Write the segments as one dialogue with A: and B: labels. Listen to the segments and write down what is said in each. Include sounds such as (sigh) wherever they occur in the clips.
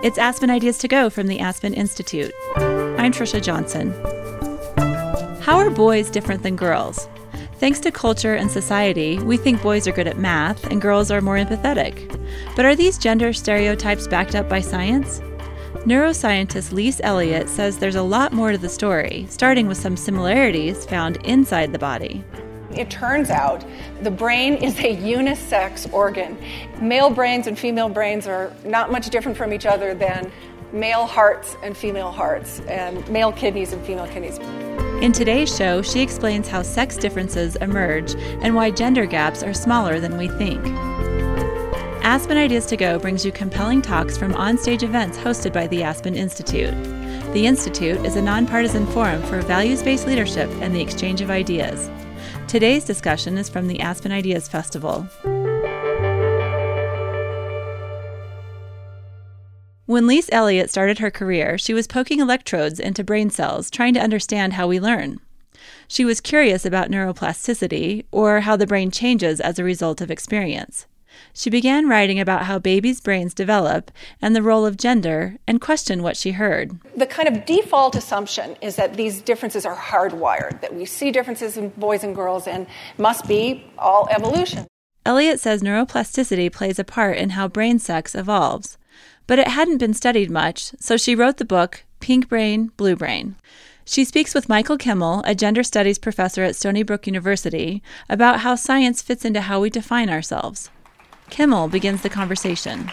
A: It's Aspen Ideas to Go from the Aspen Institute. I'm Trisha Johnson. How are boys different than girls? Thanks to culture and society, we think boys are good at math and girls are more empathetic. But are these gender stereotypes backed up by science? Neuroscientist Lise Eliot says there's a lot more to the story, starting with some similarities found inside the body.
B: It turns out the brain is a unisex organ. Male brains and female brains are not much different from each other than male hearts and female hearts, and male kidneys and female kidneys.
A: In today's show, she explains how sex differences emerge and why gender gaps are smaller than we think. Aspen Ideas to Go brings you compelling talks from onstage events hosted by the Aspen Institute. The Institute is a nonpartisan forum for values based leadership and the exchange of ideas. Today's discussion is from the Aspen Ideas Festival. When Lise Eliot started her career, she was poking electrodes into brain cells, trying to understand how we learn. She was curious about neuroplasticity, or how the brain changes as a result of experience. She began writing about how babies' brains develop and the role of gender and questioned what she heard.
B: The kind of default assumption is that these differences are hardwired, that we see differences in boys and girls and must be all evolution.
A: Eliot says neuroplasticity plays a part in how brain sex evolves but it hadn't been studied much, so she wrote the book Pink Brain, Blue Brain. She speaks with Michael Kimmel, a gender studies professor at Stony Brook University, about how science fits into how we define ourselves. Kimmel begins the conversation.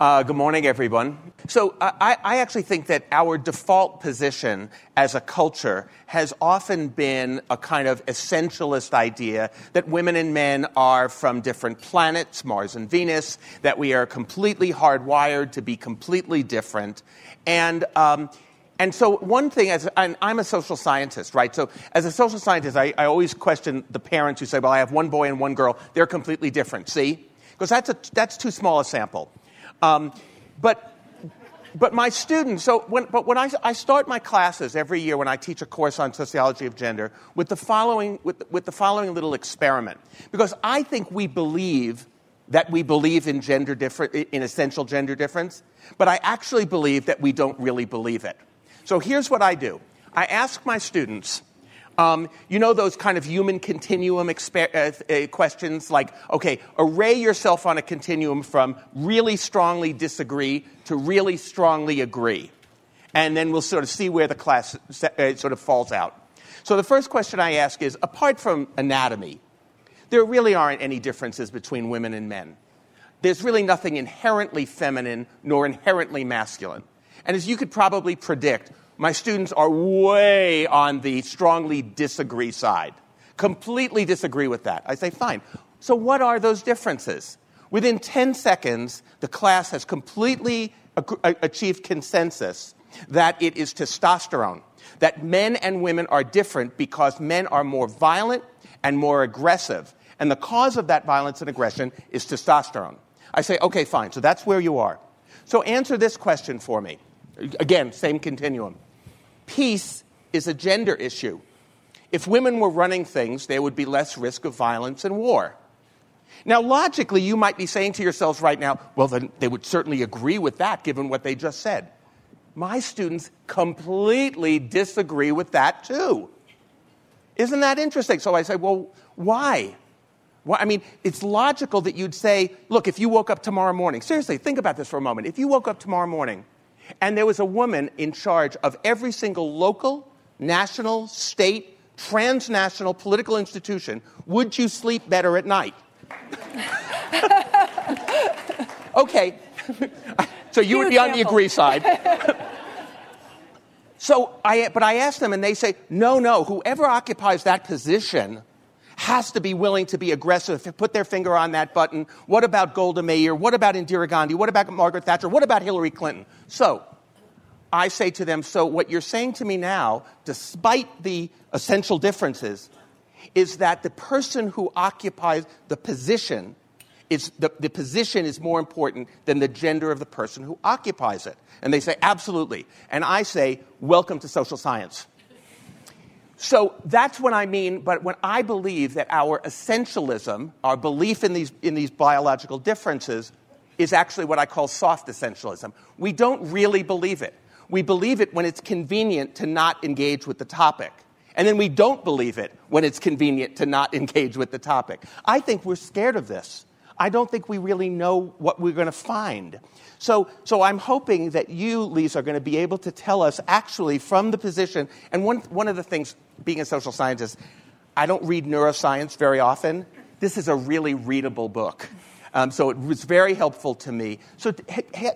C: Uh, good morning, everyone. So, I, I, actually think that our default position as a culture has often been a kind of essentialist idea that women and men are from different planets, Mars and Venus, that we are completely hardwired to be completely different. And, um, and so, one thing, as I'm a social scientist, right? So, as a social scientist, I, I always question the parents who say, well, I have one boy and one girl, they're completely different. See? Because that's, a, that's too small a sample. Um, but but my students, so when, but when I, I start my classes every year when I teach a course on sociology of gender with the following, with, with the following little experiment. Because I think we believe that we believe in gender different, in essential gender difference, but I actually believe that we don't really believe it. So here's what I do. I ask my students, um, you know those kind of human continuum exper- uh, uh, questions like, okay, array yourself on a continuum from really strongly disagree to really strongly agree. And then we'll sort of see where the class uh, sort of falls out. So the first question I ask is apart from anatomy, there really aren't any differences between women and men. There's really nothing inherently feminine nor inherently masculine. And as you could probably predict, my students are way on the strongly disagree side. Completely disagree with that. I say, fine. So, what are those differences? Within 10 seconds, the class has completely achieved consensus that it is testosterone, that men and women are different because men are more violent and more aggressive. And the cause of that violence and aggression is testosterone. I say, okay, fine, so that's where you are. So answer this question for me. Again, same continuum peace is a gender issue. If women were running things, there would be less risk of violence and war. Now, logically, you might be saying to yourselves right now, well, then they would certainly agree with that given what they just said. My students completely disagree with that too. Isn't that interesting? So I say, well, why? Well, I mean, it's logical that you'd say, look, if you woke up tomorrow morning, seriously, think about this for a moment. If you woke up tomorrow morning and there was a woman in charge of every single local, national, state, transnational political institution. Would you sleep better at night? (laughs) okay. (laughs) so you would be on the agree side. (laughs) so I, but I asked them, and they say, no, no, whoever occupies that position has to be willing to be aggressive, put their finger on that button. What about Golda Meir? What about Indira Gandhi? What about Margaret Thatcher? What about Hillary Clinton? So, I say to them, so what you're saying to me now, despite the essential differences, is that the person who occupies the position is the, the position is more important than the gender of the person who occupies it. And they say, absolutely. And I say, welcome to social science. So that's what I mean, but when I believe that our essentialism, our belief in these, in these biological differences, is actually what I call soft essentialism. We don't really believe it. We believe it when it's convenient to not engage with the topic. And then we don't believe it when it's convenient to not (laughs) engage with the topic. I think we're scared of this. I don't think we really know what we're going to find. So, so I'm hoping that you, Lisa, are going to be able to tell us actually from the position. And one, one of the things, being a social scientist, I don't read neuroscience very often. This is a really readable book. Um, so it was very helpful to me. So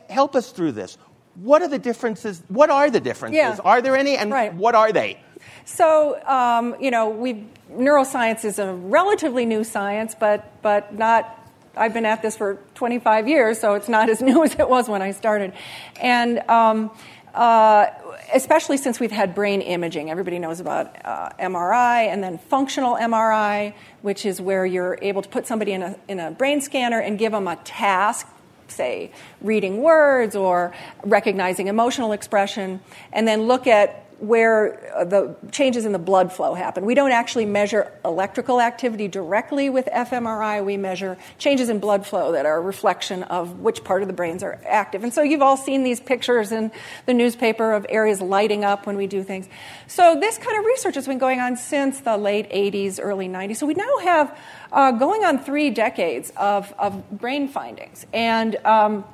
C: help us through this. What are the differences? What are the differences?
B: Yeah.
C: Are there any? And
B: right.
C: what are they?
B: So, um, you know, we neuroscience is a relatively new science, but, but not I've been at this for 25 years, so it's not (laughs) as new as it was when I started. And um, uh, especially since we've had brain imaging. Everybody knows about uh, MRI and then functional MRI, which is where you're able to put somebody in a, in a brain scanner and give them a task, say reading words or recognizing emotional expression, and then look at where uh, the changes in the blood flow happen. We don't actually measure electrical activity directly with fMRI. We measure changes in blood flow that are a reflection of which part of the brains are active. And so you've all seen these pictures in the newspaper of areas lighting up when we do things. So this kind of research has been going on since the late 80s, early 90s. So we now have uh, going on three decades of, of brain findings. And um,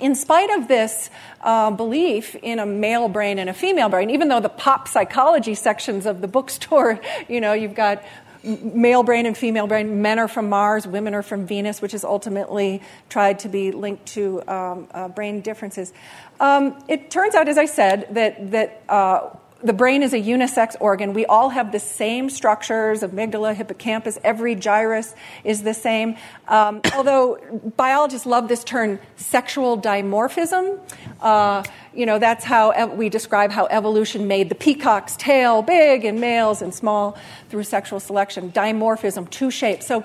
B: in spite of this uh, belief in a male brain and a female brain, even though the pop psychology sections of the bookstore, (laughs) you know, you've got male brain and female brain, men are from Mars, women are from Venus, which is ultimately tried to be linked to um, uh, brain differences. Um, it turns out, as I said, that, that uh, the brain is a unisex organ. We all have the same structures amygdala, hippocampus, every gyrus is the same. Um, (coughs) although biologists love this term sexual dimorphism. Uh, you know, that's how ev- we describe how evolution made the peacock's tail big in males and small through sexual selection. Dimorphism, two shapes. So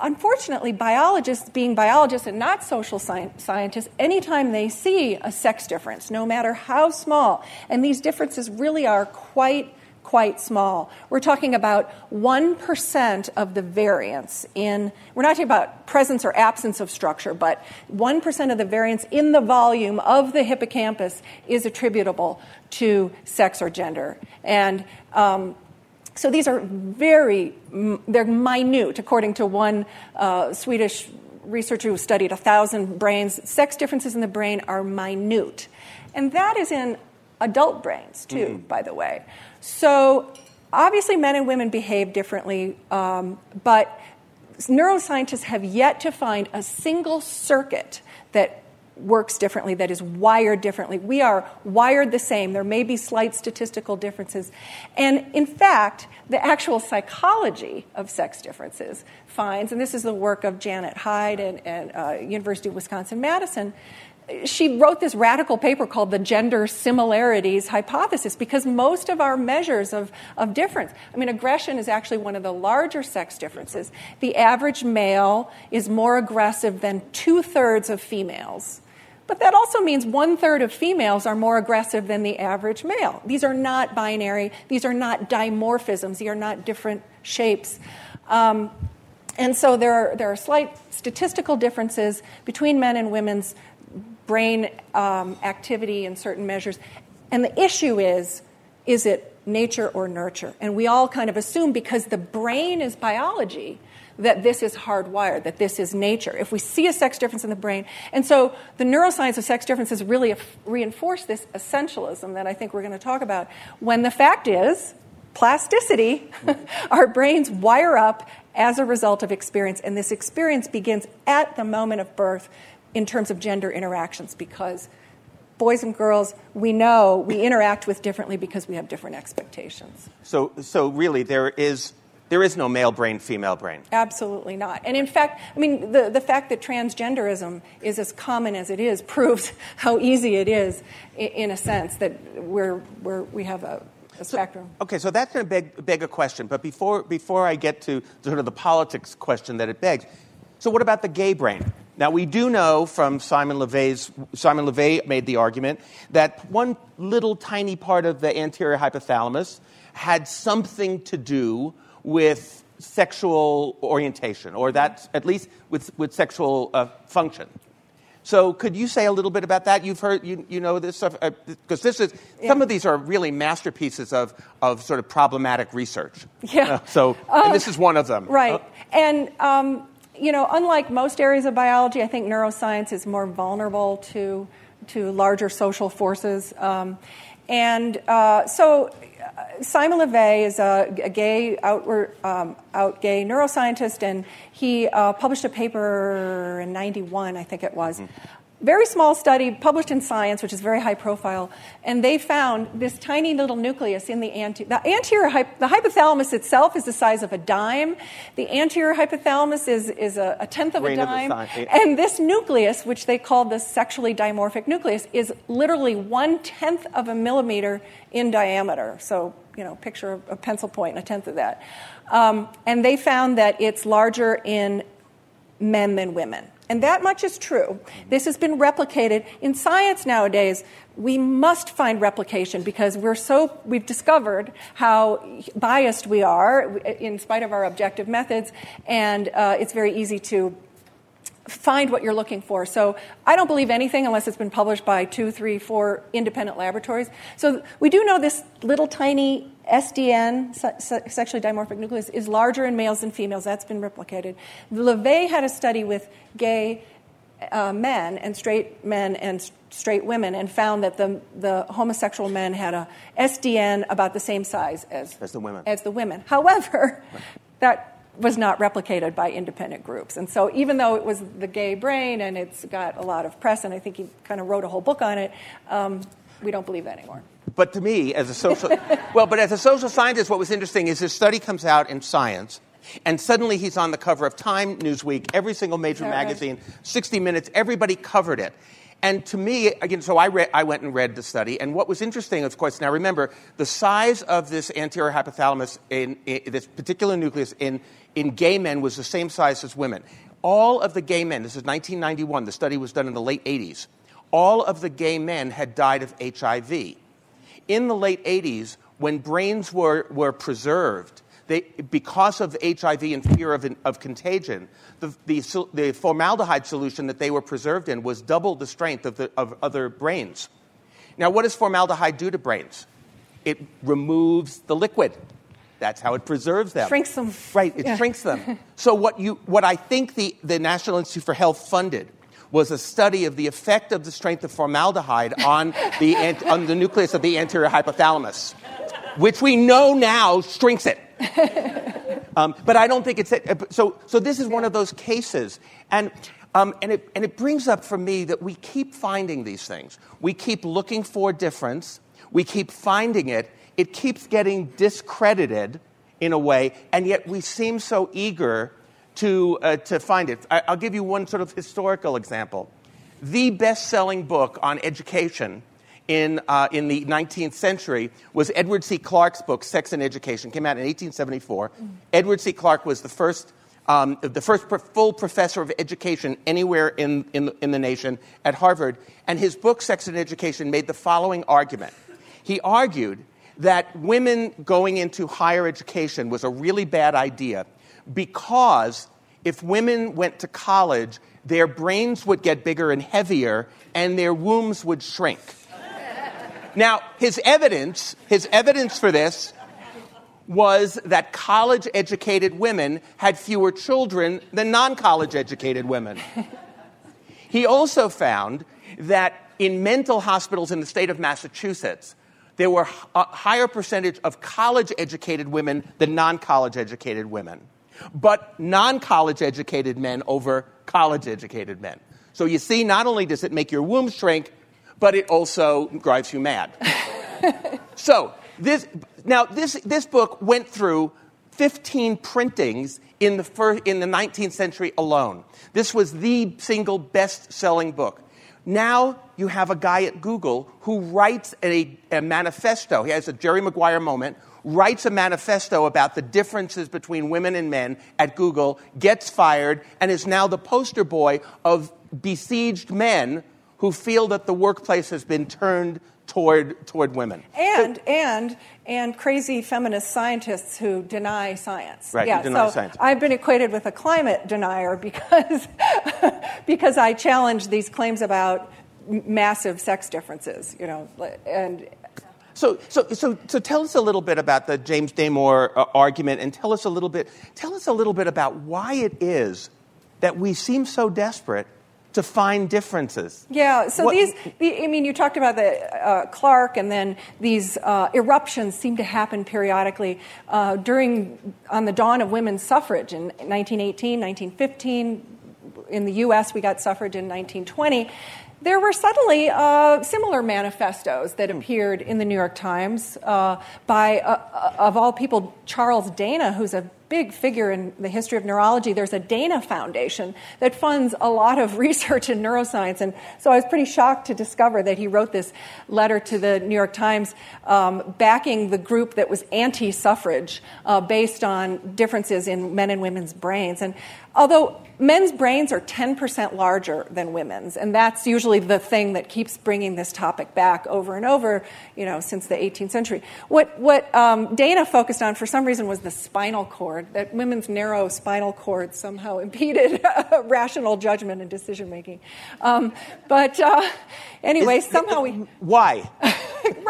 B: unfortunately, biologists, being biologists and not social sci- scientists, anytime they see a sex difference, no matter how small, and these differences really are quite quite small. We're talking about 1% of the variance in, we're not talking about presence or absence of structure, but 1% of the variance in the volume of the hippocampus is attributable to sex or gender. And um, so these are very, they're minute, according to one uh, Swedish researcher who studied a thousand brains. Sex differences in the brain are minute. And that is in adult brains, too, mm-hmm. by the way. So obviously, men and women behave differently, um, but neuroscientists have yet to find a single circuit that works differently, that is wired differently. We are wired the same. There may be slight statistical differences. And in fact, the actual psychology of sex differences finds, and this is the work of Janet Hyde and, and uh, University of Wisconsin Madison, she wrote this radical paper called the gender similarities hypothesis because most of our measures of, of difference i mean aggression is actually one of the larger sex differences the average male is more aggressive than two-thirds of females but that also means one third of females are more aggressive than the average male. These are not binary, these are not dimorphisms, these are not different shapes. Um, and so there are, there are slight statistical differences between men and women's brain um, activity in certain measures. And the issue is is it nature or nurture? And we all kind of assume because the brain is biology that this is hardwired, that this is nature. If we see a sex difference in the brain, and so the neuroscience of sex differences really reinforce this essentialism that I think we're going to talk about. When the fact is, plasticity, (laughs) our brains wire up as a result of experience, and this experience begins at the moment of birth in terms of gender interactions because boys and girls, we know we interact with differently because we have different expectations.
C: So, so really, there is there is no male brain, female brain.
B: Absolutely not. And in fact, I mean, the, the fact that transgenderism is as common as it is (laughs) proves how easy it is, in, in a sense, that we're, we're, we have a, a spectrum.
C: So, okay, so that's going to beg, beg a question. But before, before I get to sort of the politics question that it begs, so what about the gay brain? Now, we do know from Simon LeVay's, Simon LeVay made the argument that one little tiny part of the anterior hypothalamus had something to do with sexual orientation, or that at least with, with sexual uh, function. So, could you say a little bit about that? You've heard, you, you know this stuff, because uh, this is yeah. some of these are really masterpieces of, of sort of problematic research.
B: Yeah. Uh,
C: so, um, this is one of them.
B: Right. Uh, and, um, you know, unlike most areas of biology, I think neuroscience is more vulnerable to, to larger social forces. Um, and uh, so, Simon LeVay is a, a gay, outward, um, out gay neuroscientist, and he uh, published a paper in 91, I think it was, mm very small study published in Science, which is very high profile, and they found this tiny little nucleus in the anterior. The anterior, the hypothalamus itself is the size of a dime. The anterior hypothalamus is, is a, a tenth of a dime.
C: Of
B: and this nucleus, which they call the sexually dimorphic nucleus, is literally one tenth of a millimeter in diameter. So, you know, picture a pencil point and a tenth of that. Um, and they found that it's larger in men than women. And that much is true. This has been replicated. In science nowadays, we must find replication because we're so, we've discovered how biased we are in spite of our objective methods, and uh, it's very easy to find what you're looking for. So I don't believe anything unless it's been published by two, three, four independent laboratories. So we do know this little tiny SDN, sexually dimorphic nucleus, is larger in males than females. That's been replicated. LeVay had a study with gay uh, men and straight men and straight women and found that the, the homosexual men had a SDN about the same size as,
C: as the women.
B: As the women. However, (laughs) that was not replicated by independent groups. And so, even though it was the gay brain and it's got a lot of press, and I think he kind of wrote a whole book on it, um, we don't believe that anymore.
C: But to me, as a social, (laughs) well, but as a social scientist, what was interesting is his study comes out in Science, and suddenly he's on the cover of Time, Newsweek, every single major magazine, right? 60 Minutes, everybody covered it. And to me, again, so I, read, I went and read the study. And what was interesting, of course, now remember, the size of this anterior hypothalamus in, in this particular nucleus in, in gay men was the same size as women. All of the gay men, this is 1991, the study was done in the late 80s, all of the gay men had died of HIV in the late 80s, when brains were, were preserved, they, because of HIV and fear of, of contagion, the, the, the, formaldehyde solution that they were preserved in was double the strength of, the, of other brains. Now, what does formaldehyde do to brains? It removes the liquid. That's how it preserves them.
B: Shrinks them.
C: Right, it yeah. shrinks them. (laughs) so, what, you, what I think the, the National Institute for Health funded was a study of the effect of the strength of formaldehyde on the, on the nucleus of the anterior hypothalamus, which we know now shrinks it. (laughs) Um, but I don't think it's it. So, so this is one of those cases. And, um, and, it, and it brings up for me that we keep finding these things. We keep looking for difference. We keep finding it. It keeps getting discredited in a way, and yet we seem so eager to, uh, to find it. I, will give you one sort of historical example. The best selling book on education in, uh, in the 19th century was Edward C. Clarke's book, Sex and Education. came out in 1874. Mm. Edward C. Clarke was the first, um, the first full professor of education anywhere in, in, in the nation at Harvard. And his book, Sex and Education, made the following argument. He argued that women going into higher education was a really bad idea because if women went to college, their brains would get bigger and heavier and their wombs would shrink. Now, his evidence, his evidence for this was that college educated women had fewer children than non college educated women. He also found that in mental hospitals in the state of Massachusetts, there were a higher percentage of college educated women than non college educated women but non college educated men over college educated men. So you see, not only does it make your womb shrink, but it also drives you mad. (laughs) so this, now this, this book went through 15 printings in the, first, in the 19th century alone. This was the single best selling book. Now you have a guy at Google who writes a, a manifesto. He has a Jerry Maguire moment writes a manifesto about the differences between women and men at Google, gets fired, and is now the poster boy of besieged men who feel that the workplace has been turned toward, toward women.
B: And, and, and crazy feminist scientists who deny science.
C: Right,
B: yeah,
C: deny
B: so
C: science.
B: I've been equated with a climate denier because, (laughs) because I challenge these claims about massive sex differences, you know, and
C: so, so, so, so tell us a little bit about the James Damore uh, argument, and tell us a little bit. Tell us a little bit about why it is that we seem so desperate to find differences.
B: Yeah. So
C: What-
B: these, the, I mean, you talked about the uh, Clarke, and then these uh, eruptions seem to happen periodically uh, during on the dawn of women's suffrage in 1918, 1915. In the U.S., we got suffrage in 1920. There were suddenly uh, similar manifestos that appeared in the New York Times uh, by, uh, uh, of all people, Charles Dana, who's a big figure in the history of neurology. There's a Dana Foundation that funds a lot of (laughs) research in neuroscience. And so I was pretty shocked to discover that he wrote this letter to the New York Times um, backing the group that was anti suffrage uh, based on differences in men and women's brains. And although men's brains are 10% larger than women's, and that's usually the thing that keeps bringing this topic back over and over, you know, since the 18th century. What, what um, Dana focused on for some reason was the spinal cord, that women's narrow spinal cord somehow (laughs) impeded rational judgment and decision making. Um, but uh, anyway,
C: Is-
B: somehow we.
C: Why?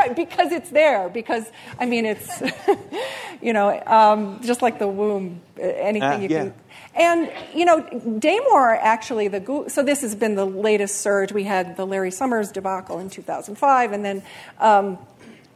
B: Right, because it's there. Because, I mean, it's, (laughs) you know, um, just like the womb, uh, anything
C: Ah,
B: you
C: yeah.
B: can. And, you know, Damore actually, the so this has been the latest surge. We had the Larry Summers debacle in 2005, and then um,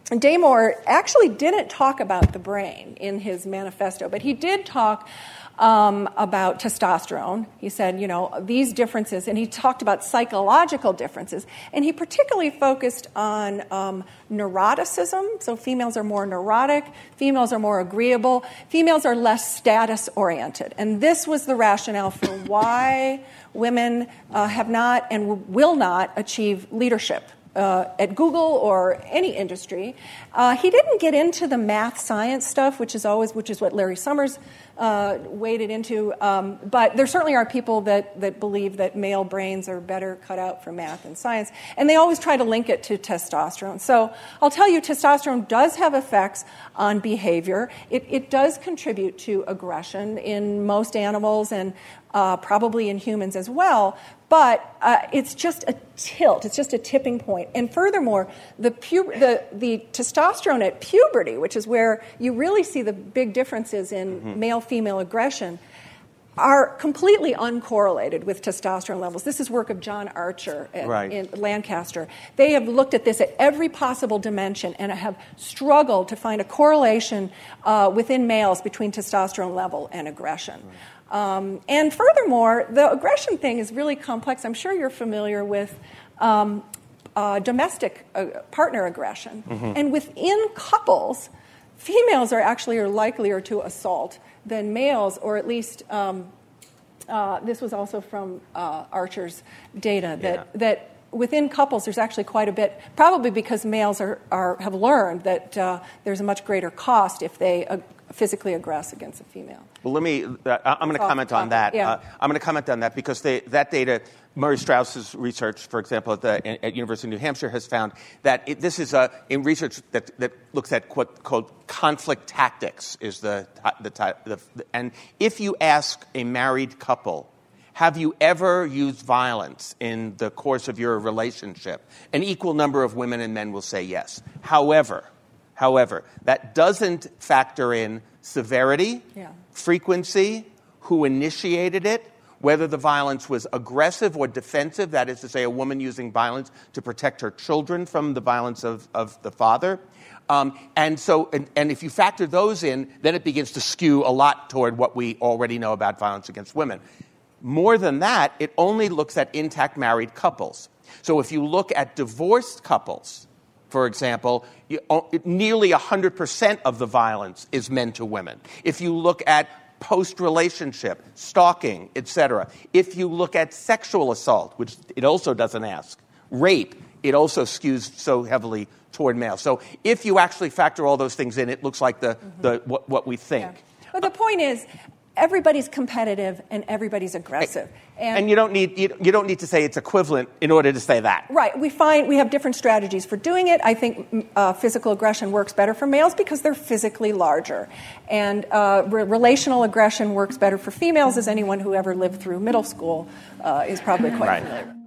B: Damore actually didn't talk about the brain in his manifesto, but he did talk um, about testosterone. He said, you know, these differences, and he talked about psychological differences, and he particularly focused on um, neuroticism. So females are more neurotic, females are more agreeable, females are less status oriented. And this was the rationale for why women uh, have not and will not achieve leadership uh, at Google or any industry. Uh, he didn't get into the math science stuff, which is always which is what Larry Summers uh, waded into. Um, but there certainly are people that that believe that male brains are better cut out for math and science, and they always try to link it to testosterone. So I'll tell you, testosterone does have effects on behavior. It, it does contribute to aggression in most animals and uh, probably in humans as well. But uh, it's just a tilt. It's just a tipping point. And furthermore, the, pu- the, the testosterone at puberty, which is where you really see the big differences in male female aggression, are completely uncorrelated with testosterone levels. This is work of John Archer at,
C: Right.
B: in Lancaster. They have looked at this at every possible dimension and have struggled to find a correlation uh, within males between testosterone level and aggression. Um, and furthermore, the aggression thing is really complex. I'm sure you're familiar with um, uh, domestic uh, partner aggression. And within couples, females are actually are likelier to assault than males, or at least um, uh, this was also from uh, Archer's data that,
C: Yeah.
B: that within couples there's actually quite a bit, probably because males are, are, have learned that uh, there's a much greater cost if they uh, physically aggress against a female.
C: Well, let me. Uh, I'm going to comment on that.
B: yeah.
C: Uh, I'm going to comment on that because they, that data, Murray Straus's research, for example, at, the, at University of New Hampshire, has found that it, this is a in research that, that looks at what called conflict tactics is the the, the the and if you ask a married couple. Have you ever used violence in the course of your relationship? An equal number of women and men will say yes. However, however, that doesn't factor in severity,
B: Yeah.
C: frequency, who initiated it, whether the violence was aggressive or defensive, that is to say, a woman using violence to protect her children from the violence of, of the father. Um, and so, and, and if you factor those in, then it begins to skew a lot toward what we already know about violence against women. More than that, it only looks at intact married couples. So if you look at divorced couples, for example, you, oh, o- nearly 100% of the violence is men to women. If you look at post relationship, stalking, etc., if you look at sexual assault, which it also doesn't ask, rape, it also skews so heavily toward males. So if you actually factor all those things in, it looks like the, the, mm-hmm. what, what we think.
B: But the point is, everybody's competitive and everybody's aggressive.
C: And, and, you don't need you, you, don't need to say it's equivalent in order to say that.
B: Right. We find we have different strategies for doing it. I think mm, uh, physical aggression works better for males because they're physically larger, and uh, re- relational aggression works better for females. As anyone who ever lived through middle school uh, is probably quite right. familiar.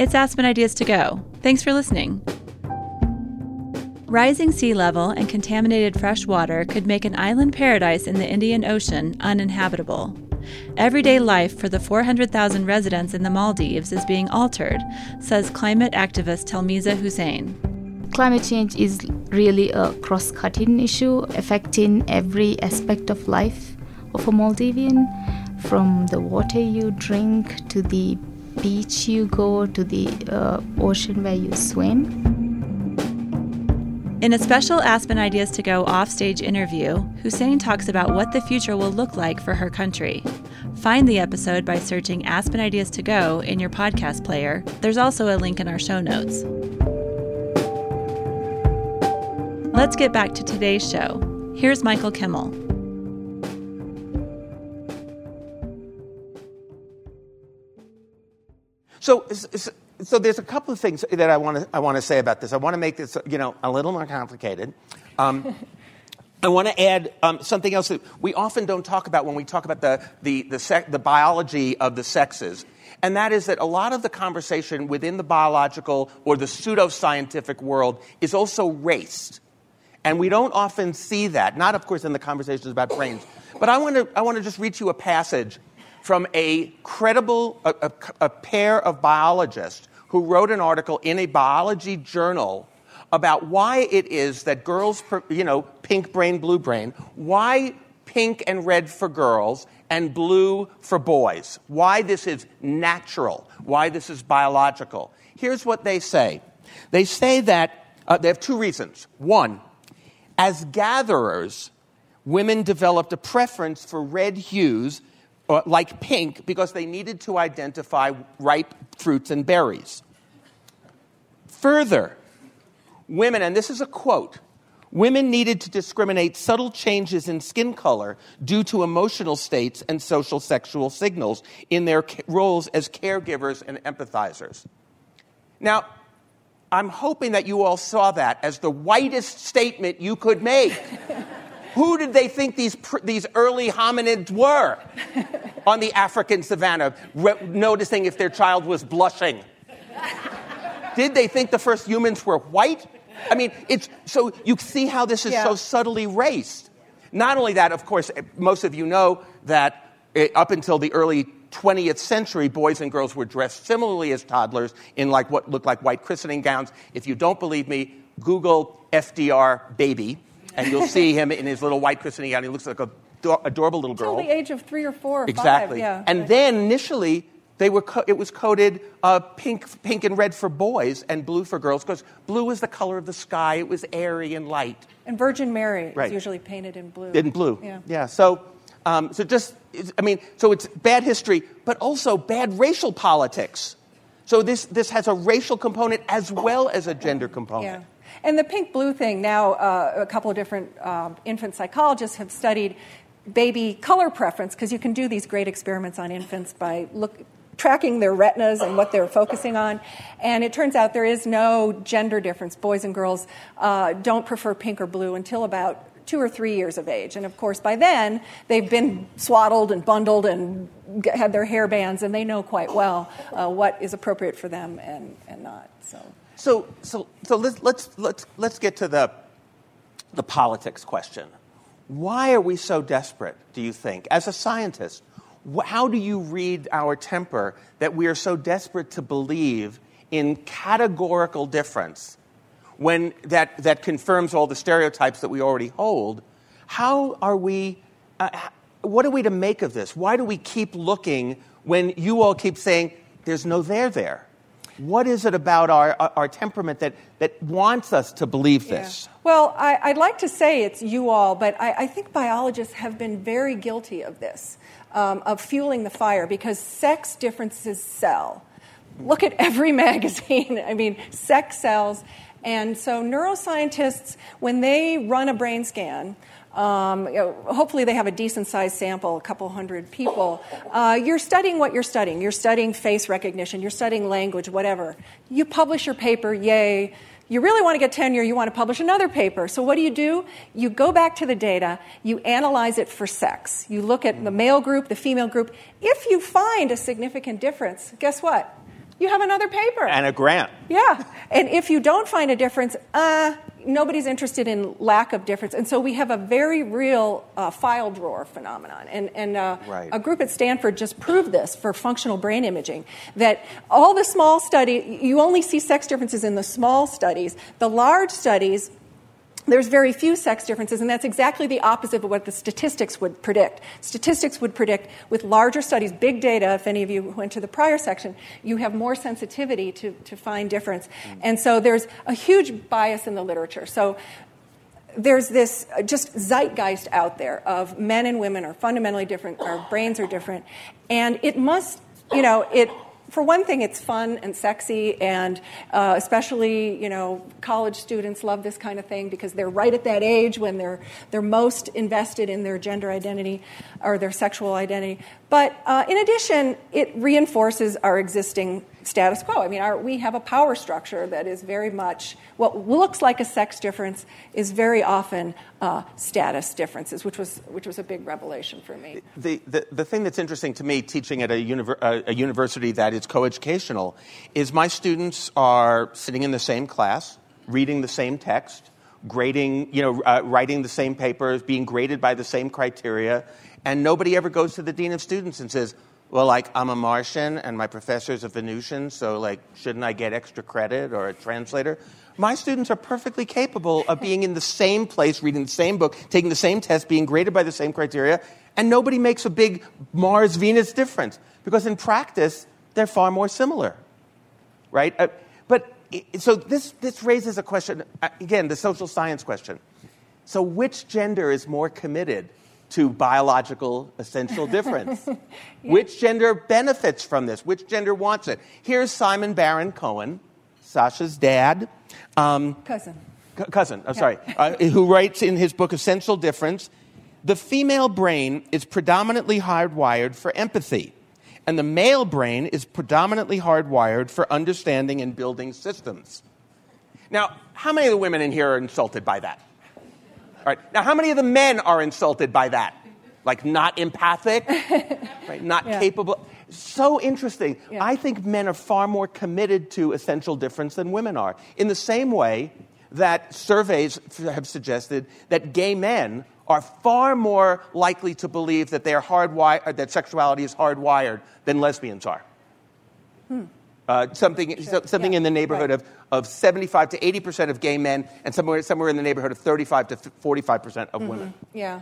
A: It's Aspen Ideas to Go. Thanks for listening. Rising sea level and contaminated fresh water could make an island paradise in the Indian Ocean uninhabitable. Everyday life for the 400,000 residents in the Maldives is being altered, says climate activist Thilmeeza Hussain.
D: Climate change is really a cross cutting issue affecting every aspect of life of a Maldivian, from the water you drink to the beach you go, to the uh, ocean where you swim.
A: In a special Aspen Ideas to Go offstage interview, Hussain talks about what the future will look like for her country. Find the episode by searching Aspen Ideas to Go in your podcast player. There's also a link in our show notes. Let's get back to today's show. Here's Michael Kimmel.
C: So, so there's a couple of things that I want to I want to say about this. I want to make this you know a little more complicated. Um, I want to add um, something else that we often don't talk about when we talk about the the the, sec- the biology of the sexes. And that is that a lot of the conversation within the biological or the pseudoscientific world is also race. And we don't often see that, not, of course, in the conversations about brains. But I want to, I want to just read you a passage from a credible, a, a, a pair of biologists who wrote an article in a biology journal about why it is that girls, you know, pink brain, blue brain, why pink and red for girls and blue for boys, why this is natural, why this is biological. Here's what they say they say that uh, they have two reasons. One, as gatherers, women developed a preference for red hues uh, like pink because they needed to identify ripe fruits and berries. Further, women, and this is a quote, women needed to discriminate subtle changes in skin color due to emotional states and social sexual signals in their roles as caregivers and empathizers. Now, I'm hoping that you all saw that as the whitest statement you could make. (laughs) Who did they think these, these early hominids were on the African savannah, re- noticing if their child was blushing? did they think the first humans were white? I mean, it's so you see how this is yeah. so subtly raced. Not only that, of course, eh, most of you know that it, up until the early 20th century, boys and girls were dressed similarly as toddlers in like what looked like white christening gowns. If you don't believe me, Google FDR baby and you'll see him in his little white christening gown. He looks like a adorable little girl.
B: Until the age of three or four or
C: exactly.
B: Five, yeah.
C: And then initially, they were co- it was coded uh, pink, pink and red for boys and blue for girls because blue was the color of the sky. It was airy and light.
B: And Virgin Mary
C: right.
B: is usually painted in blue.
C: In blue.
B: Yeah.
C: Yeah. So, um, so just I mean, so it's bad history, but also bad racial politics. So this this has a racial component as well as a gender component.
B: Yeah. And the pink blue thing, now uh, a couple of different uh, infant psychologists have studied baby color preference because you can do these great experiments on infants by look, tracking their retinas and what they're focusing on. And it turns out there is no gender difference. Boys and girls uh, don't prefer pink or blue until about two or three years of age. And of course, by then, they've been swaddled and bundled and had their hair bands, and they know quite well uh, what is appropriate for them and, and not. So.
C: So, so, let's, let's, let's, let's get to the, the politics question. Why are we so desperate, do you think? As a scientist, how do you read our temper that we are so desperate to believe in categorical difference when that, that confirms all the stereotypes that we already hold? How are we, uh, what are we to make of this? Why do we keep looking when you all keep saying there's no there there? What is it about our, our temperament that, that wants us to believe this?
B: Yeah. Well, I, would like to say it's you all, but I, I, think biologists have been very guilty of this, um, of fueling the fire, because sex differences sell. Look at every (laughs) magazine. I mean, sex sells. And so neuroscientists, when they run a brain scan, um, you know, hopefully they have a decent sized sample, a couple hundred people. Uh, you're studying what you're studying. You're studying face recognition, you're studying language, whatever. You publish your paper, yay. You really want to get tenure, you want to publish another paper. So, what do you do? You go back to the data, you analyze it for sex. You look at the male group, the female group. If you find a significant difference, guess what? You have another paper.
C: And a grant.
B: Yeah. And if you don't find a difference, uh, nobody's interested in lack of difference. And so we have a very real uh, file drawer phenomenon. And, and uh, right. a group at Stanford just proved this for functional brain imaging that all the small study, you only see sex differences in the small studies. The large studies, there's very few sex differences, and that's exactly the opposite of what the statistics would predict. Statistics would predict with larger studies, big data, if any of you went to the prior section, you have more sensitivity to, to find difference. Mm-hmm. And so there's a huge bias in the literature. So there's this uh, just zeitgeist out there of men and women are fundamentally different, our brains are different, and it must, you know, it for one thing, it's fun and sexy, and uh, especially you know college students love this kind of thing because they're right at that age when they're they're most invested in their gender identity or their sexual identity. But uh, in addition, it reinforces our existing status quo. I mean, our, we have a power structure that is very much what looks like a sex difference is very often uh, status differences, which was which was a big revelation for me.
C: The the, the thing that's interesting to me, teaching at a, univer- a university that is coeducational, is my students are sitting in the same class, reading the same text, grading, you know, uh, writing the same papers, being graded by the same criteria, and nobody ever goes to the dean of students and says well, like, I'm a Martian and my professor's a Venusian, so, like, shouldn't I get extra credit or a translator? My students are perfectly capable of (laughs) being in the same place, reading the same book, taking the same test, being graded by the same criteria, and nobody makes a big Mars Venus difference because in practice, they're far more similar. Right? Uh, but so this, this raises a question uh, again, the social science question. So, which gender is more committed to biological essential (laughs) difference. yeah. Which gender benefits from this? Which gender wants it? Here's Simon Baron Cohen, Sasha's dad.
B: Um, cousin.
C: C- cousin, I'm yeah. sorry, uh, who writes in his book Essential Difference the female brain is predominantly hardwired for empathy, and the male brain is predominantly hardwired for understanding and building systems. Now, how many of the women in here are insulted by that? All right. Now, how many of the men are insulted by that? Like not empathic, (laughs) right? Not yeah. capable. So interesting. Yeah. I think men are far more committed to essential difference than women are. In the same way that surveys have suggested that gay men are far more likely to believe that they are hardwired, that sexuality is hardwired than lesbians are. Hmm. Uh, something something yeah. in the neighborhood right. of, of 75 to 80 percent of gay men, and somewhere, somewhere in the neighborhood of 35 to 45 percent of mm-hmm. women.
B: Yeah.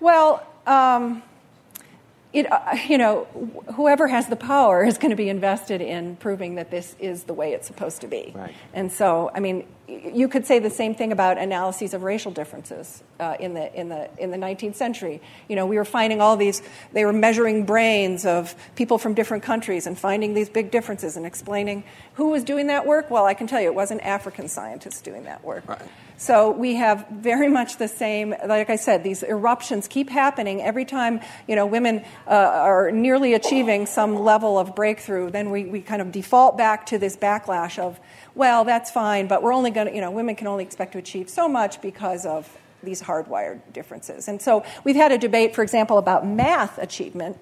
B: Well, um, it, uh, you know, whoever has the power is going to be invested in proving that this is the way it's supposed to be.
C: Right.
B: And so, I mean, you could say the same thing about analyses of racial differences uh, in the in the in the 19th century. You know, we were finding all these. They were measuring brains of people from different countries and finding these big differences and explaining who was doing that work. Well, I can tell you, it wasn't African scientists doing that work.
C: Right.
B: So we have very much the same. Like I said, these eruptions keep happening every time. You know, women uh, are nearly achieving some level of breakthrough. Then we, we kind of default back to this backlash of well, that's fine, but we're only going to, you know, women can only expect to achieve so much because of these hardwired differences. And so we've had a debate, for example, about math achievement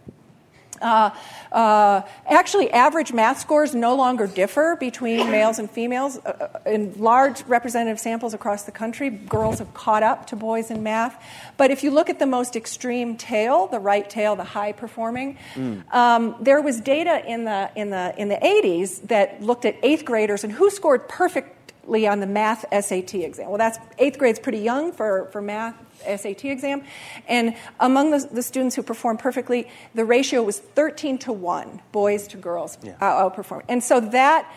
B: uh, uh, actually, average math scores no longer differ between (coughs) males and females. Uh, uh, in large representative samples across the country, girls have caught up to boys in math. But if you look at the most extreme tail, the right tail, the high performing, mm. um, there was data in the, in, the, in the 80s that looked at eighth graders and who scored perfectly on the math SAT exam. Well, that's eighth grade's pretty young for, for math SAT exam. And among the, the, students who performed perfectly, the ratio was 13 to 1, boys to girls yeah. Uh, outperform. And so that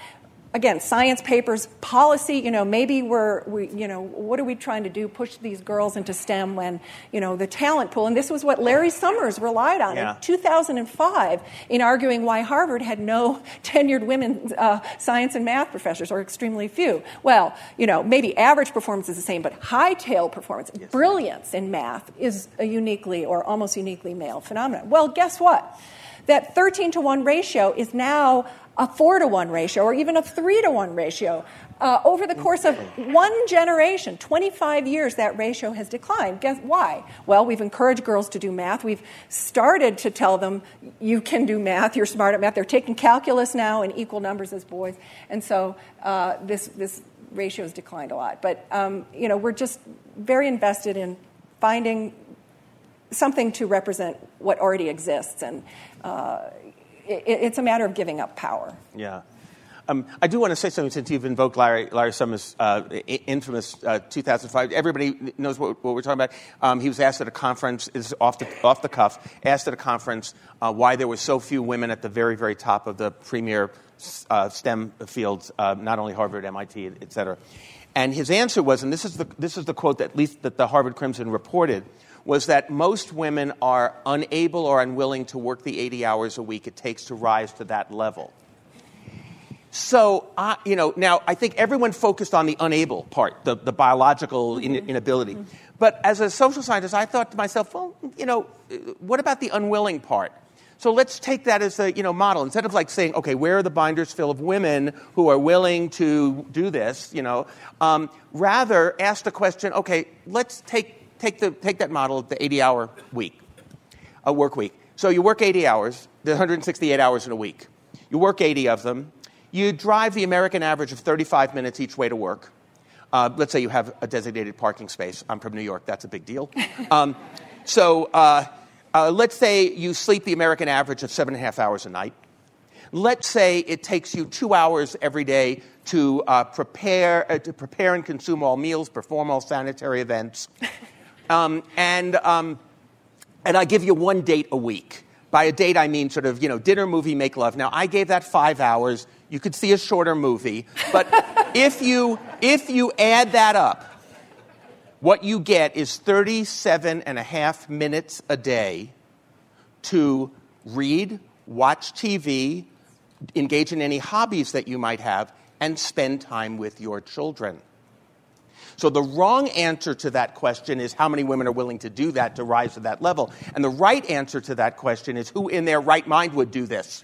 B: again, science papers, policy, you know, maybe we're, we, you know, what are we trying to do? Push these girls into STEM when, you know, the talent pool. And this was what Larry Summers relied on yeah. in 2005 in arguing why Harvard had no (laughs) tenured women uh, science and math professors, or extremely few. Well, you know, maybe average performance is the same, but high tail performance, yes. brilliance in math is a uniquely or almost uniquely male phenomenon. Well, guess what? That 13 to 1 ratio is now a four to one ratio or even a three to one ratio. Uh, over the course of one generation, 25 years, that ratio has declined. Guess why? Well, we've encouraged girls to do math. We've started to tell them, you can do math, you're smart at math. They're taking calculus now in equal numbers as boys. And so uh, this, this ratio has declined a lot. But, um, you know, we're just very invested in finding something to represent what already exists. And, uh, it, it's a matter of giving up power.
C: Yeah. Um, I do want to say something since you've invoked Larry, Larry Summers' uh, infamous uh, 2005. Everybody knows what, what we're talking about. Um, he was asked at a conference, is off the, off the cuff, asked at a conference uh, why there were so few women at the very, very top of the premier uh, STEM fields, uh, not only Harvard, MIT, et cetera. And his answer was, and this is the, this is the quote that at least that the Harvard Crimson reported, was that most women are unable or unwilling to work the 80 hours a week it takes to rise to that level. So, uh, you know, now I think everyone focused on the unable part, the, the biological in, mm-hmm. inability. Mm-hmm. But as a social scientist, I thought to myself, well, you know, what about the unwilling part? So let's take that as a you know model instead of like saying, okay, where are the binders full of women who are willing to do this? You know, um, rather ask the question, okay, let's take take, the, take that model, the 80 hour week, a work week. So you work 80 hours, the 168 hours in a week. You work 80 of them. You drive the American average of 35 minutes each way to work. Uh, let's say you have a designated parking space. I'm from New York, that's a big deal. (laughs) Um, so uh, uh, let's say you sleep the American average of seven and a half hours a night. Let's say it takes you two hours every day to uh, prepare, uh, to prepare and consume all meals, perform all sanitary events. Um, and, um, and I give you one date a week. By a date, I mean sort of, you know, dinner, movie, make love. Now, I gave that five hours. You could see a shorter movie. But (laughs) if, you, if you add that up, what you get is 37 and a half minutes a day to read, watch TV, engage in any hobbies that you might have, and spend time with your children. So the wrong answer to that question is how many women are willing to do that to rise to that level. And the right answer to that question is who in their right mind would do this?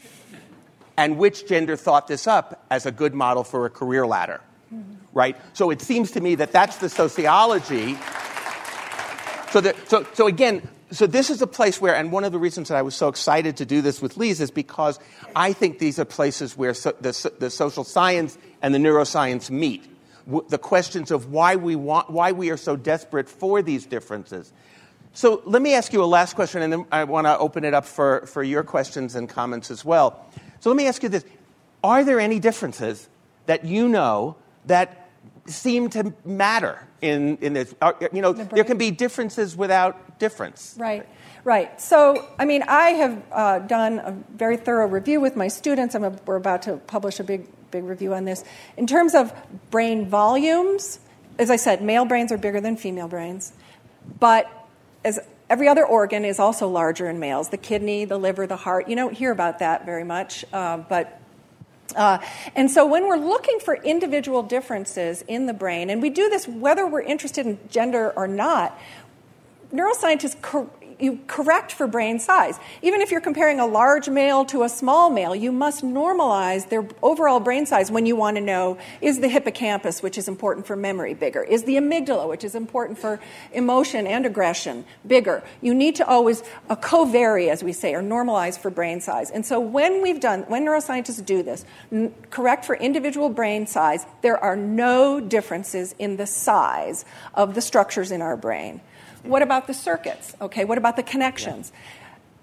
C: And which gender thought this up as a good model for a career ladder? Right? So it seems to me that that's the sociology. So, that, so, so again, so this is a place where, and one of the reasons that I was so excited to do this with Lise is because I think these are places where so, the, the social science and the neuroscience meet the questions of why we, want, why we are so desperate for these differences. So let me ask you a last question, and then I want to open it up for, for your questions and comments as well. So let me ask you this Are there any differences that you know that seem to matter in, in this? Are, you know, the there can be differences without difference.
B: Right. Right. So, I mean, I have uh, done a very thorough review with my students. I'm a, we're about to publish a big big review on this. In terms of brain volumes, as I said, male brains are bigger than female brains, but as every other organ is also larger in males the kidney, the liver, the heart. You don't hear about that very much, uh, but. Uh, and so, when we're looking for individual differences in the brain, and we do this whether we're interested in gender or not, neuroscientists you correct for brain size. Even if you're comparing a large male to a small male, you must normalize their overall brain size when you want to know is the hippocampus, which is important for memory, bigger? Is the amygdala, which is important for emotion and aggression, bigger? You need to always uh, co-vary, as we say, or normalize for brain size. And so when we've done, when neuroscientists do this, n- correct for individual brain size, there are no differences in the size of the structures in our brain. What about the circuits? Okay, what about the connections?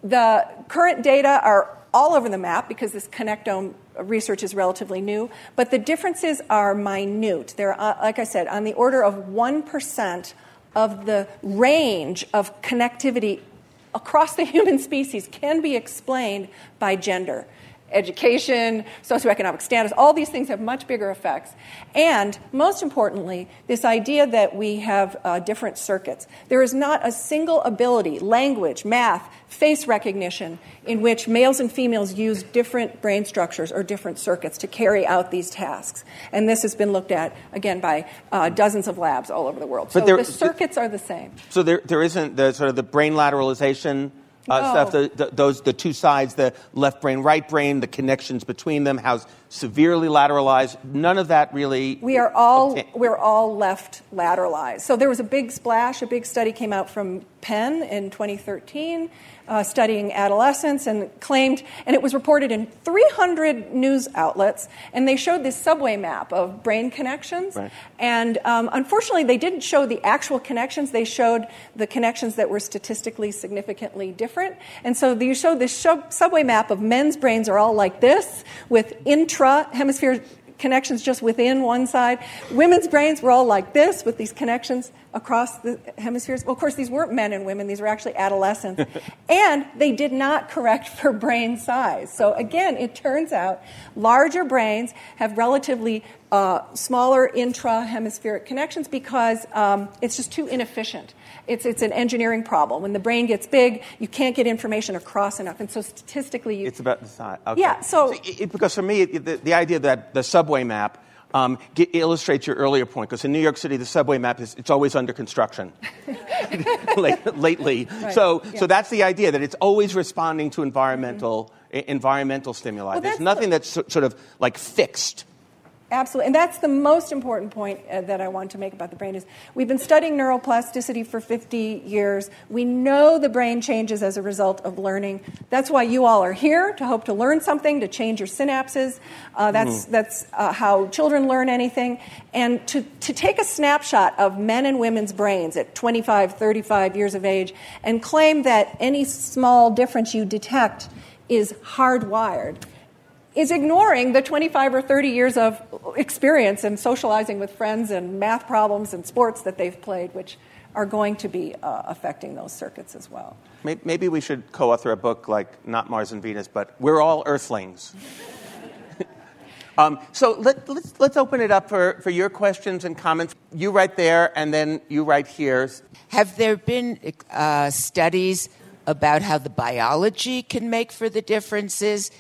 B: The current data are all over the map because this connectome research is relatively new, but the differences are minute. They're, uh, like I said, on the order of 1% of the range of connectivity across the (laughs) human species can be explained by gender. Education, socioeconomic status, all these things have much bigger effects. And most importantly, this idea that we have uh, different circuits. There is not a single ability, language, math, face recognition, in which males and females use different brain structures or different circuits to carry out these tasks. And this has been looked at, again, by uh, dozens of labs all over the world. But so there, the circuits are the same.
C: So there, there isn't the sort of the brain lateralization uh, oh. stuff, the, the, those the two sides, the left brain, right brain, the connections between them, how severely lateralized. None of that really.
B: We are all we're all left lateralized. So there was a big splash. A big study came out from Penn in 2013 uh, studying adolescents and claimed, and it was reported in 300 news outlets, and they showed this subway map of brain connections. Right. And um, unfortunately, they didn't show the actual connections, they showed the connections that were statistically significantly different. And so you showed this subway map of men's brains are all like this, with intra hemisphere connections just within one side. Women's brains were all like this with these connections across the hemispheres. Well, of course, these weren't men and women, these were actually adolescents. (laughs) and they did not correct for brain size. So, again, it turns out larger brains have relatively uh, smaller intra hemispheric connections because um, it's just too inefficient. It's, it's an engineering problem. When the brain gets big, you can't get information across enough. And so statistically, you,
C: it's about the size. Okay.
B: Yeah. So, so
C: it, because for me, the, the idea that the subway map um, get, illustrates your earlier point because in New York City the subway map is it's always under construction (laughs) lately. Right. So yeah. so that's the idea that it's always responding to environmental mm-hmm. environmental stimuli. Well, There's nothing the, that's so, sort of like fixed
B: Absolutely. And that's the most important point uh, that I want to make about the brain is we've been studying neuroplasticity for 50 years. We know the brain changes as a result of learning. That's why you all are here to hope to learn something, to change your synapses. Uh, that's mm. that's uh, how children learn anything. And to, to take a snapshot of men and women's brains at 25, 35 years of age and claim that any small difference you detect is hardwired is ignoring the 25 or 30 years of experience and socializing with friends and math problems and sports that they've played, which are going to be uh, affecting those circuits as well.
C: Maybe we should co author a book like Not Mars and Venus, but We're All Earthlings. (laughs) um, so let, us let's, let's open it up for, for your questions and comments. You right there, and then you right here.
E: Have there been uh, studies about how the biology can make for the differences?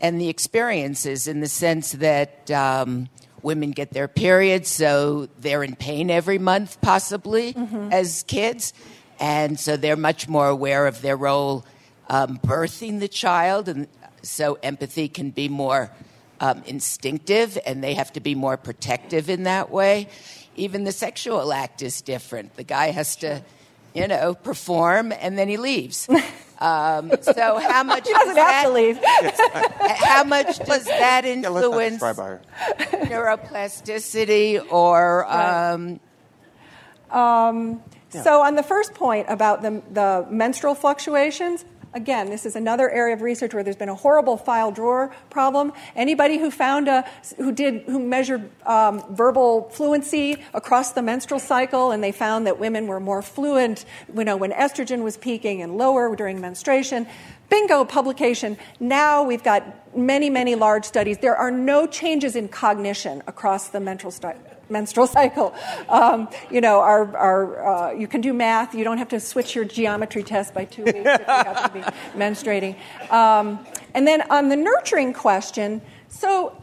E: And the experiences in the sense that um, women get their periods, so they're in pain every month, possibly, mm-hmm. as kids. And so they're much more aware of their role um, birthing the child. And so empathy can be more um, instinctive, and they have to be more protective in that way. Even the sexual act is different. The guy has to, you know, perform, and then he leaves. (laughs) Um, so how much
B: he doesn't have to leave. (laughs)
E: how much does that influence
C: yeah,
E: neuroplasticity or? Um,
B: um, yeah. So on the first point about the, the menstrual fluctuations, Again, this is another area of research where there's been a horrible file drawer problem. Anybody who found a, who did, who measured um, verbal fluency across the menstrual cycle, and they found that women were more fluent, you know, when estrogen was peaking and lower during menstruation. Bingo, publication. Now we've got many, many large studies. There are no changes in cognition across the menstrual, menstrual cycle. Um, you know, our, our, uh, you can do math. You don't have to switch your geometry test by two weeks if you happen to be (laughs) menstruating. Um, and then on the nurturing question, so,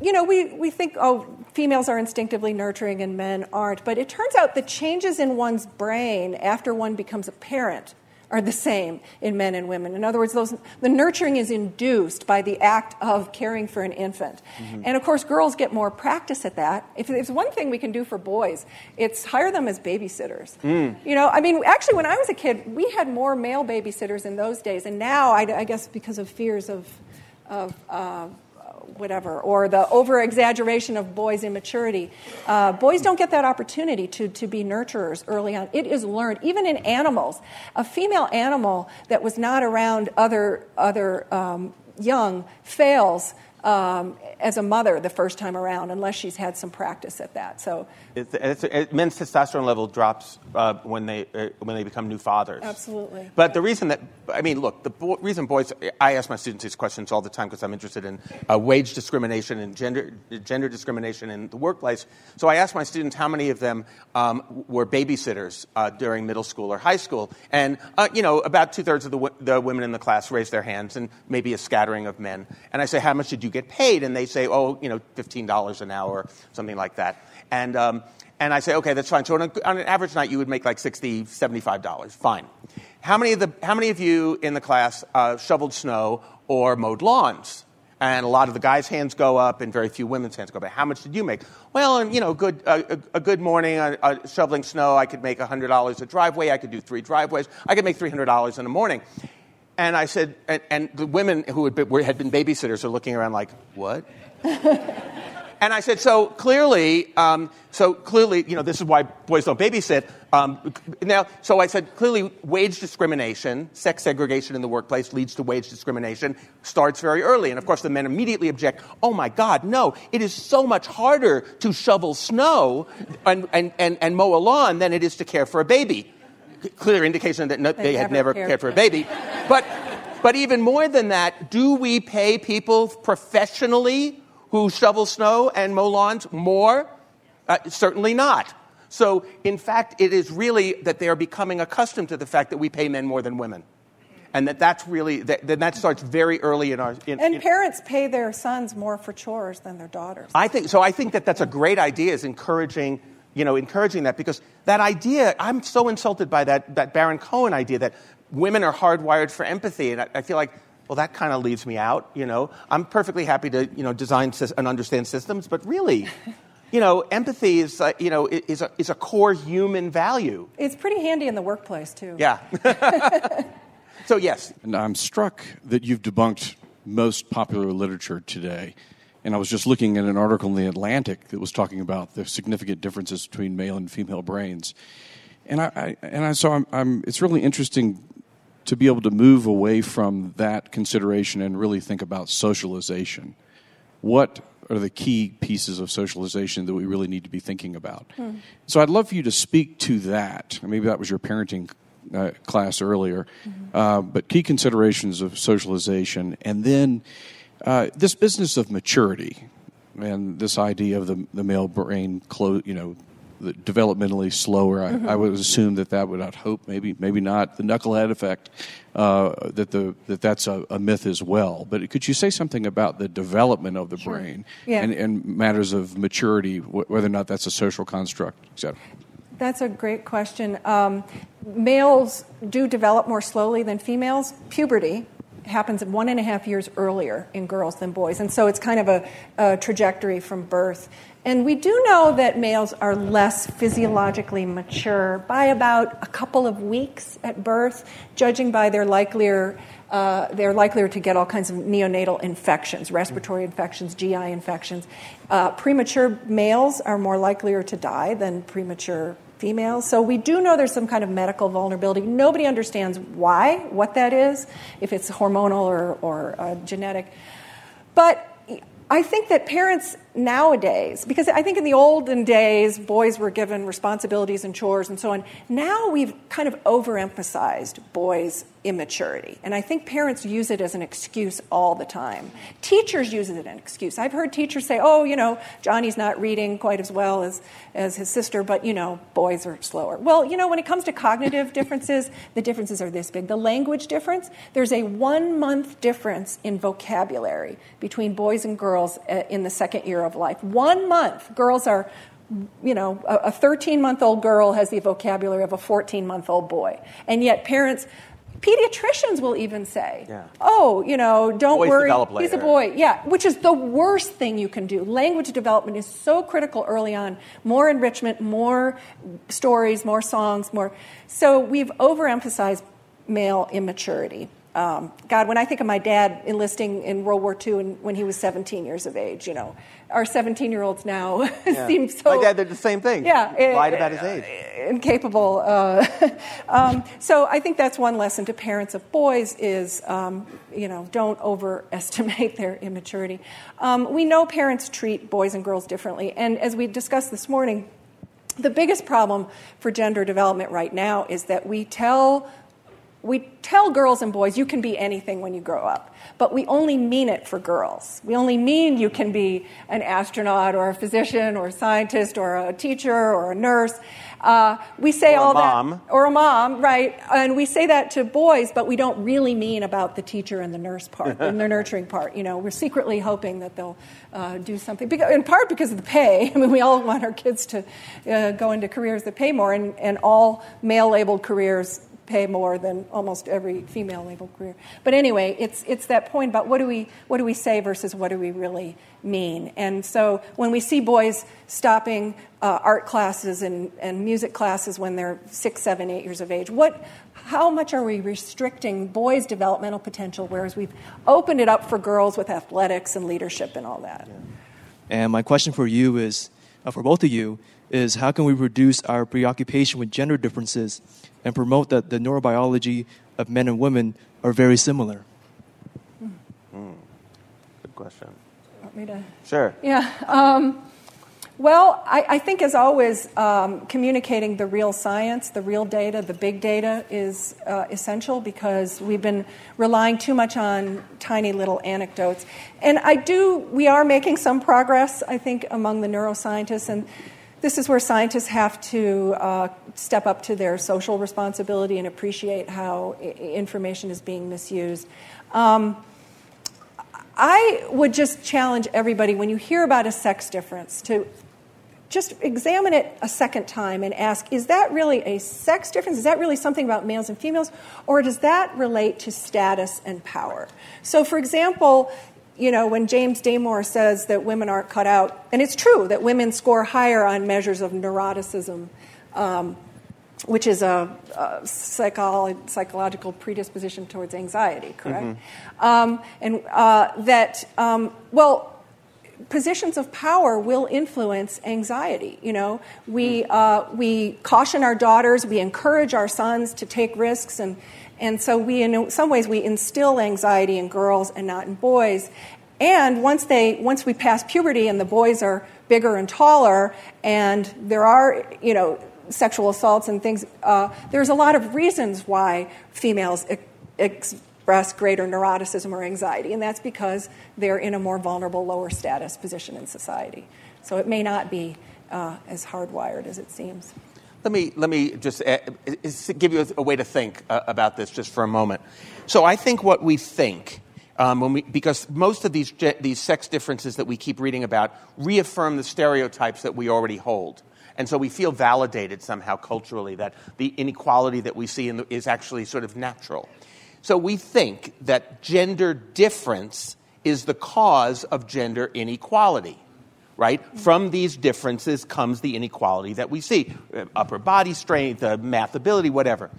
B: you know, we, we think, oh, females are instinctively nurturing and men aren't. But it turns out the changes in one's brain after one becomes a parent are the same in men and women. In other words, those, the nurturing is induced by the act of caring for an infant. Mm-hmm. And of course, girls get more practice at that. If there's one thing we can do for boys, it's hire them as babysitters. Mm. You know, I mean, actually, when I was a kid, we had more male babysitters in those days. And now, I, I guess because of fears of, of uh, whatever, or the over exaggeration of boys' immaturity. Uh, boys don't get that opportunity to, to be nurturers early on. It is learned, even in animals. A female animal that was not around other, other um, young fails um, as a mother the first time around, unless she's had some practice at that. So,
C: it's, it's, it, men's testosterone level drops uh, when they uh, when they become new fathers.
B: Absolutely.
C: But the reason that I mean, look, the bo- reason boys I ask my students these questions all the time because I'm interested in uh, wage discrimination and gender gender discrimination in the workplace. So I ask my students how many of them um, were babysitters uh, during middle school or high school, and uh, you know about two thirds of the, w- the women in the class raise their hands, and maybe a scattering of men. And I say, how much did you get paid? And they say, oh, you know, $15 an hour, something like that. And, um, and I say, okay, that's fine. So on, a, on, an average night, you would make like $60, $75. Fine. How many of, the, how many of you in the class uh, shoveled snow or mowed lawns? And a lot of the guys' hands go up, and very few women's hands go up. How much did you make? Well, and, you know, good, uh, a, a, good morning uh, uh, shoveling snow, I could make $100 a driveway. I could do three driveways. I could make $300 in a morning. And I said, and, and the women who had been, were, had been babysitters are looking around like, what? (laughs) and I said, so clearly, um, so clearly, you know, this is why boys don't babysit. Um, now, so I said, clearly, wage discrimination, sex segregation in the workplace leads to wage discrimination, starts very early. And of course, the men immediately object, oh my God, no, it is so much harder to shovel snow and, and, and, and mow a lawn than it is to care for a baby clear indication that no, they, had never cared, cared for a baby. (laughs) but, but even more than that, do we pay people professionally who shovel snow and mow lawns more? Uh, certainly not. So, in fact, it is really that they are becoming accustomed to the fact that we pay men more than women. And that that's really, that, then that starts very early in our. In,
B: and
C: in,
B: parents pay their sons more for chores than their daughters.
C: I think, so I think that that's a great idea, is encouraging you know, encouraging that because that idea, I'm so insulted by that, that Baron Cohen idea that women are hardwired for empathy. And I, I feel like, well, that kind of leaves me out, you know. I'm perfectly happy to, you know, design and understand systems, but really, you know, empathy is, uh, you know, is a, is a core human value.
B: It's pretty handy in the workplace, too.
C: Yeah. (laughs) so, yes.
F: And I'm struck that you've debunked most popular literature today. And I was just looking at an article in the Atlantic that was talking about the significant differences between male and female brains. And I, I and I so I'm, I'm, it's really interesting to be able to move away from that consideration and really think about socialization. What are the key pieces of socialization that we really need to be thinking about? Hmm. So I'd love for you to speak to that. Maybe that was your parenting uh, class earlier, mm-hmm. uh, but key considerations of socialization, and then uh, this business of maturity and this idea of the, the male brain, clo- you know, developmentally slower. Mm-hmm. I, I, would assume that that would. I'd hope maybe maybe not the knucklehead effect. Uh, that the that that's a, a, myth as well. But could you say something about the development of the sure. brain
B: yeah.
F: and, and, matters of maturity, whether or not that's a social construct, etc.
B: That's a great question. Um, males do develop more slowly than females. Puberty happens one and a half years earlier in girls than boys. And so it's kind of a, a, trajectory from birth. And we do know that males are less physiologically mature by about a couple of weeks at birth, judging by their likelier. Uh, they're likelier to get all kinds of neonatal infections, respiratory infections, GI infections. Uh, premature males are more likelier to die than premature So we do know there's some kind of medical vulnerability. Nobody understands why, what that is, if it's hormonal or, or uh, genetic. But I think that parents nowadays, because I think in the olden days, boys were given responsibilities and chores and so on. Now we've kind of overemphasized boys' immaturity. And I think parents use it as an excuse all the time. Teachers use it as an excuse. I've heard teachers say, oh, you know, Johnny's not reading quite as well as, as his sister, but, you know, boys are slower. Well, you know, when it comes to cognitive (laughs) differences, the differences are this big. The language difference, there's a one month difference in vocabulary between boys and girls uh, in the second year of life. One month. Girls are you know, a 13 month old girl has the vocabulary of a 14 month old boy. And yet, parents, pediatricians will even say, yeah. oh, you know, don't
C: Boys
B: worry, he's a boy. Yeah, which is the worst thing you can do. Language development is so critical early on. More enrichment, more stories, more songs, more. So we've overemphasized male immaturity. Um, God, when I think of my dad enlisting in World War II and when he was 17 years of age, you know, our 17 year olds now (laughs) yeah. seem so.
C: My dad did the same thing.
B: Yeah.
C: Lied about his age.
B: Incapable. Uh, (laughs) um, so I think that's one lesson to parents of boys is, um, you know, don't overestimate (laughs) their immaturity. Um, we know parents treat boys and girls differently. And as we discussed this morning, the biggest problem for gender development right now is that we tell we tell girls and boys you can be anything when you grow up, but we only mean it for girls. We only mean you can be an astronaut or a physician or a scientist or a teacher or a nurse. Uh, we say all
C: that,
B: or a mom, right? And we say that to boys, but we don't really mean about the teacher and the nurse part (laughs) and the nurturing part. You know, we're secretly hoping that they'll uh, do something. In part because of the pay. (laughs) I mean, we all want our kids to uh, go into careers that pay more, and, and all male-labeled careers pay more than almost every female labeled career. But anyway, it's, it's that point about what do, we, what do we say versus what do we really mean. And so when we see boys stopping uh, art classes and, and music classes when they're six, seven, eight years of age, what, how much are we restricting boys' developmental potential, whereas we've opened it up for girls with athletics and leadership and all that?
G: And my question for you is, uh, for both of you, is how can we reduce our preoccupation with gender differences and promote that the neurobiology of men and women are very similar?
C: Mm. Good question.
B: Want me to?
C: Sure.
B: Yeah. Um, well, I, I, think as always, um, communicating the real science, the real data, the big data is uh, essential because we've been relying too much on tiny little anecdotes. And I do, we are making some progress, I think, among the neuroscientists. And this is where scientists have to uh, step up to their social responsibility and appreciate how I- information is being misused. Um, I would just challenge everybody when you hear about a sex difference to just examine it a second time and ask is that really a sex difference? Is that really something about males and females? Or does that relate to status and power? So, for example, you know, when James Damore says that women aren't cut out, and it's true that women score higher on measures of neuroticism, um, which is a, a psycholo- psychological predisposition towards anxiety, correct? Mm-hmm. Um, and uh, that, um, well, positions of power will influence anxiety. You know, we, uh, we caution our daughters, we encourage our sons to take risks and and so we, in some ways, we instill anxiety in girls and not in boys. And once they, once we pass puberty and the boys are bigger and taller, and there are, you know, sexual assaults and things, uh, there's a lot of reasons why females ex- express greater neuroticism or anxiety, and that's because they're in a more vulnerable, lower status position in society. So it may not be uh, as hardwired as it seems.
C: Let me, let me just uh, give you a way to think uh, about this just for a moment. So I think what we think, um, when we, because most of these, these sex differences that we keep reading about reaffirm the stereotypes that we already hold. And so we feel validated somehow culturally that the inequality that we see the, is actually sort of natural. So we think that gender difference is the cause of gender inequality right? From these differences comes the inequality that we see uh, upper body strength, uh, math ability, whatever.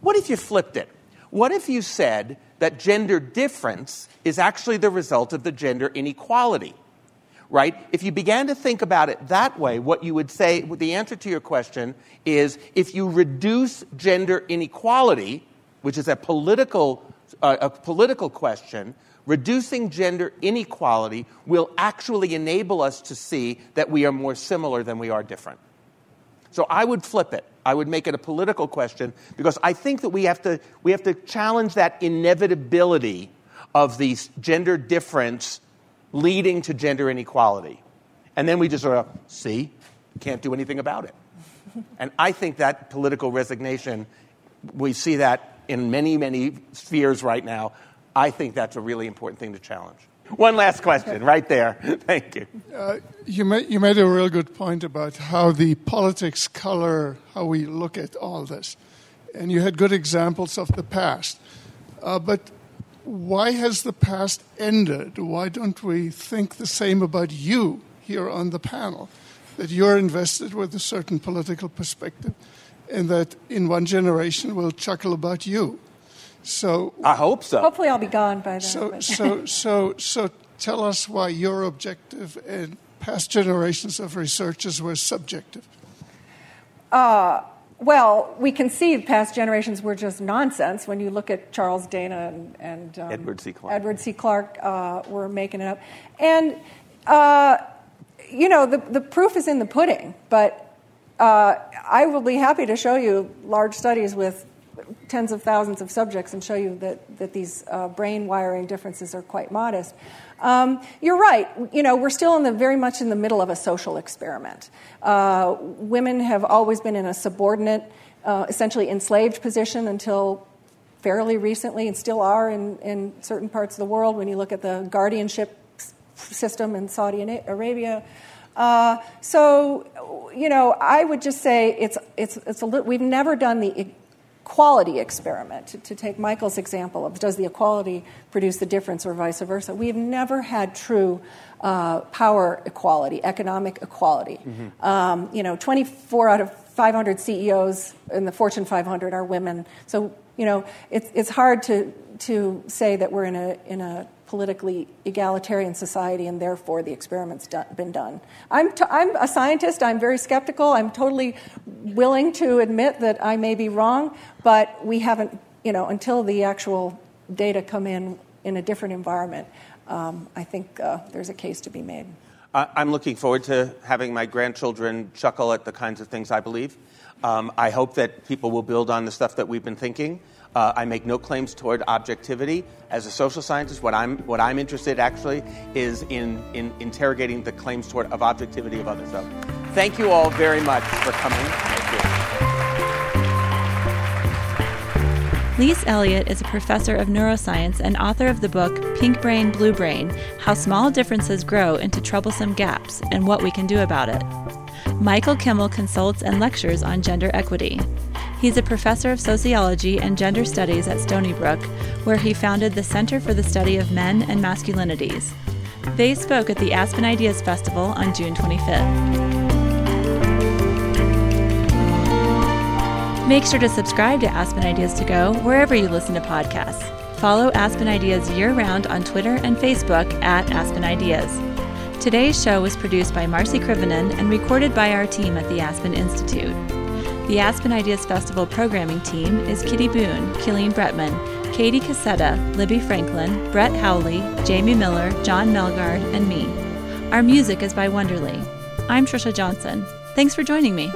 C: What if you flipped it? What if you said that gender difference is actually the result of the gender inequality? Right? If you began to think about it that way, what you would say, the answer to your question is if you reduce gender inequality, which is a political, uh, a political question, reducing gender inequality will actually enable us to see that we are more similar than we are different. So I would flip it. I would make it a political question because I think that we have to, we have to challenge that inevitability of the gender difference leading to gender inequality. And then we just sort of, see, can't do anything about it. (laughs) and I think that political resignation, we see that in many, many spheres right now. I think that's a really important thing to challenge. One last question, right there. (laughs) Thank you.
H: Uh, you, made, you made a real good point about how the politics color how we look at all this. And you had good examples of the past. Uh, but why has the past ended? Why don't we think the same about you here on the panel? That you're invested with a certain political perspective, and that in one generation we'll chuckle about you So
C: I hope so.
B: Hopefully, I'll be gone by then.
H: So,
B: but-
H: so, (laughs) so, so, tell us why your objective and past generations of researchers were subjective.
B: Well, we can see past generations were just nonsense. When you look at Charles Dana and, and um,
C: Edward C. Clarke,
B: Edward C. Clarke uh, were making it up, and uh, you know the the proof is in the pudding. But uh, I will be happy to show you large studies with tens of thousands of subjects and show you that that these uh, brain wiring differences are quite modest. Um, you're right. You know, we're still in the very much in the middle of a social experiment. Uh, women have always been in a subordinate, uh, essentially enslaved position until fairly recently, and still are in, in certain parts of the world. When you look at the guardianship system in Saudi Arabia. Uh, so, you know, I would just say it's it's it's a little. We've never done the equality experiment, to, to take Michael's example of does the equality produce the difference or vice versa. We've never had true uh, power equality, economic equality. Um, you know, 24 out of 500 CEOs in the Fortune 500 are women. So, you know, it's, it's hard to, to say that we're in a, in a politically egalitarian society and therefore the experiment's done, been done. I'm, t- I'm a scientist, I'm very skeptical, I'm totally willing to admit that I may be wrong, but we haven't, you know, until the actual data come in in a different environment, um, I think uh, there's a case to be made.
C: Uh, I'm looking forward to having my grandchildren chuckle at the kinds of things I believe. Um, I hope that people will build on the stuff that we've been thinking. Uh, I make no claims toward objectivity. As a social scientist, what I'm, what I'm interested actually is in, in interrogating the claims toward of objectivity of others. So thank you all very much for coming.
A: Lise Eliot is a professor of neuroscience and author of the book Pink Brain, Blue Brain How Small Differences Grow into Troublesome Gaps and What We Can Do About It. Michael Kimmel consults and lectures on gender equity. He's a professor of sociology and gender studies at Stony Brook, where he founded the Center for the Study of Men and Masculinities. They spoke at the Aspen Ideas Festival on June 25th. Make sure to subscribe to Aspen Ideas to Go wherever you listen to podcasts. Follow Aspen Ideas year round on Twitter and Facebook at Aspen Ideas. Today's show was produced by Marci Krivonen and recorded by our team at the Aspen Institute. The Aspen Ideas Festival programming team is Kitty Boone, Killeen Bretman, Katie Cassetta, Libby Franklin, Brett Howley, Jamie Miller, John Melgard, and me. Our music is by Wonderly. I'm Trisha Johnson. Thanks for joining me.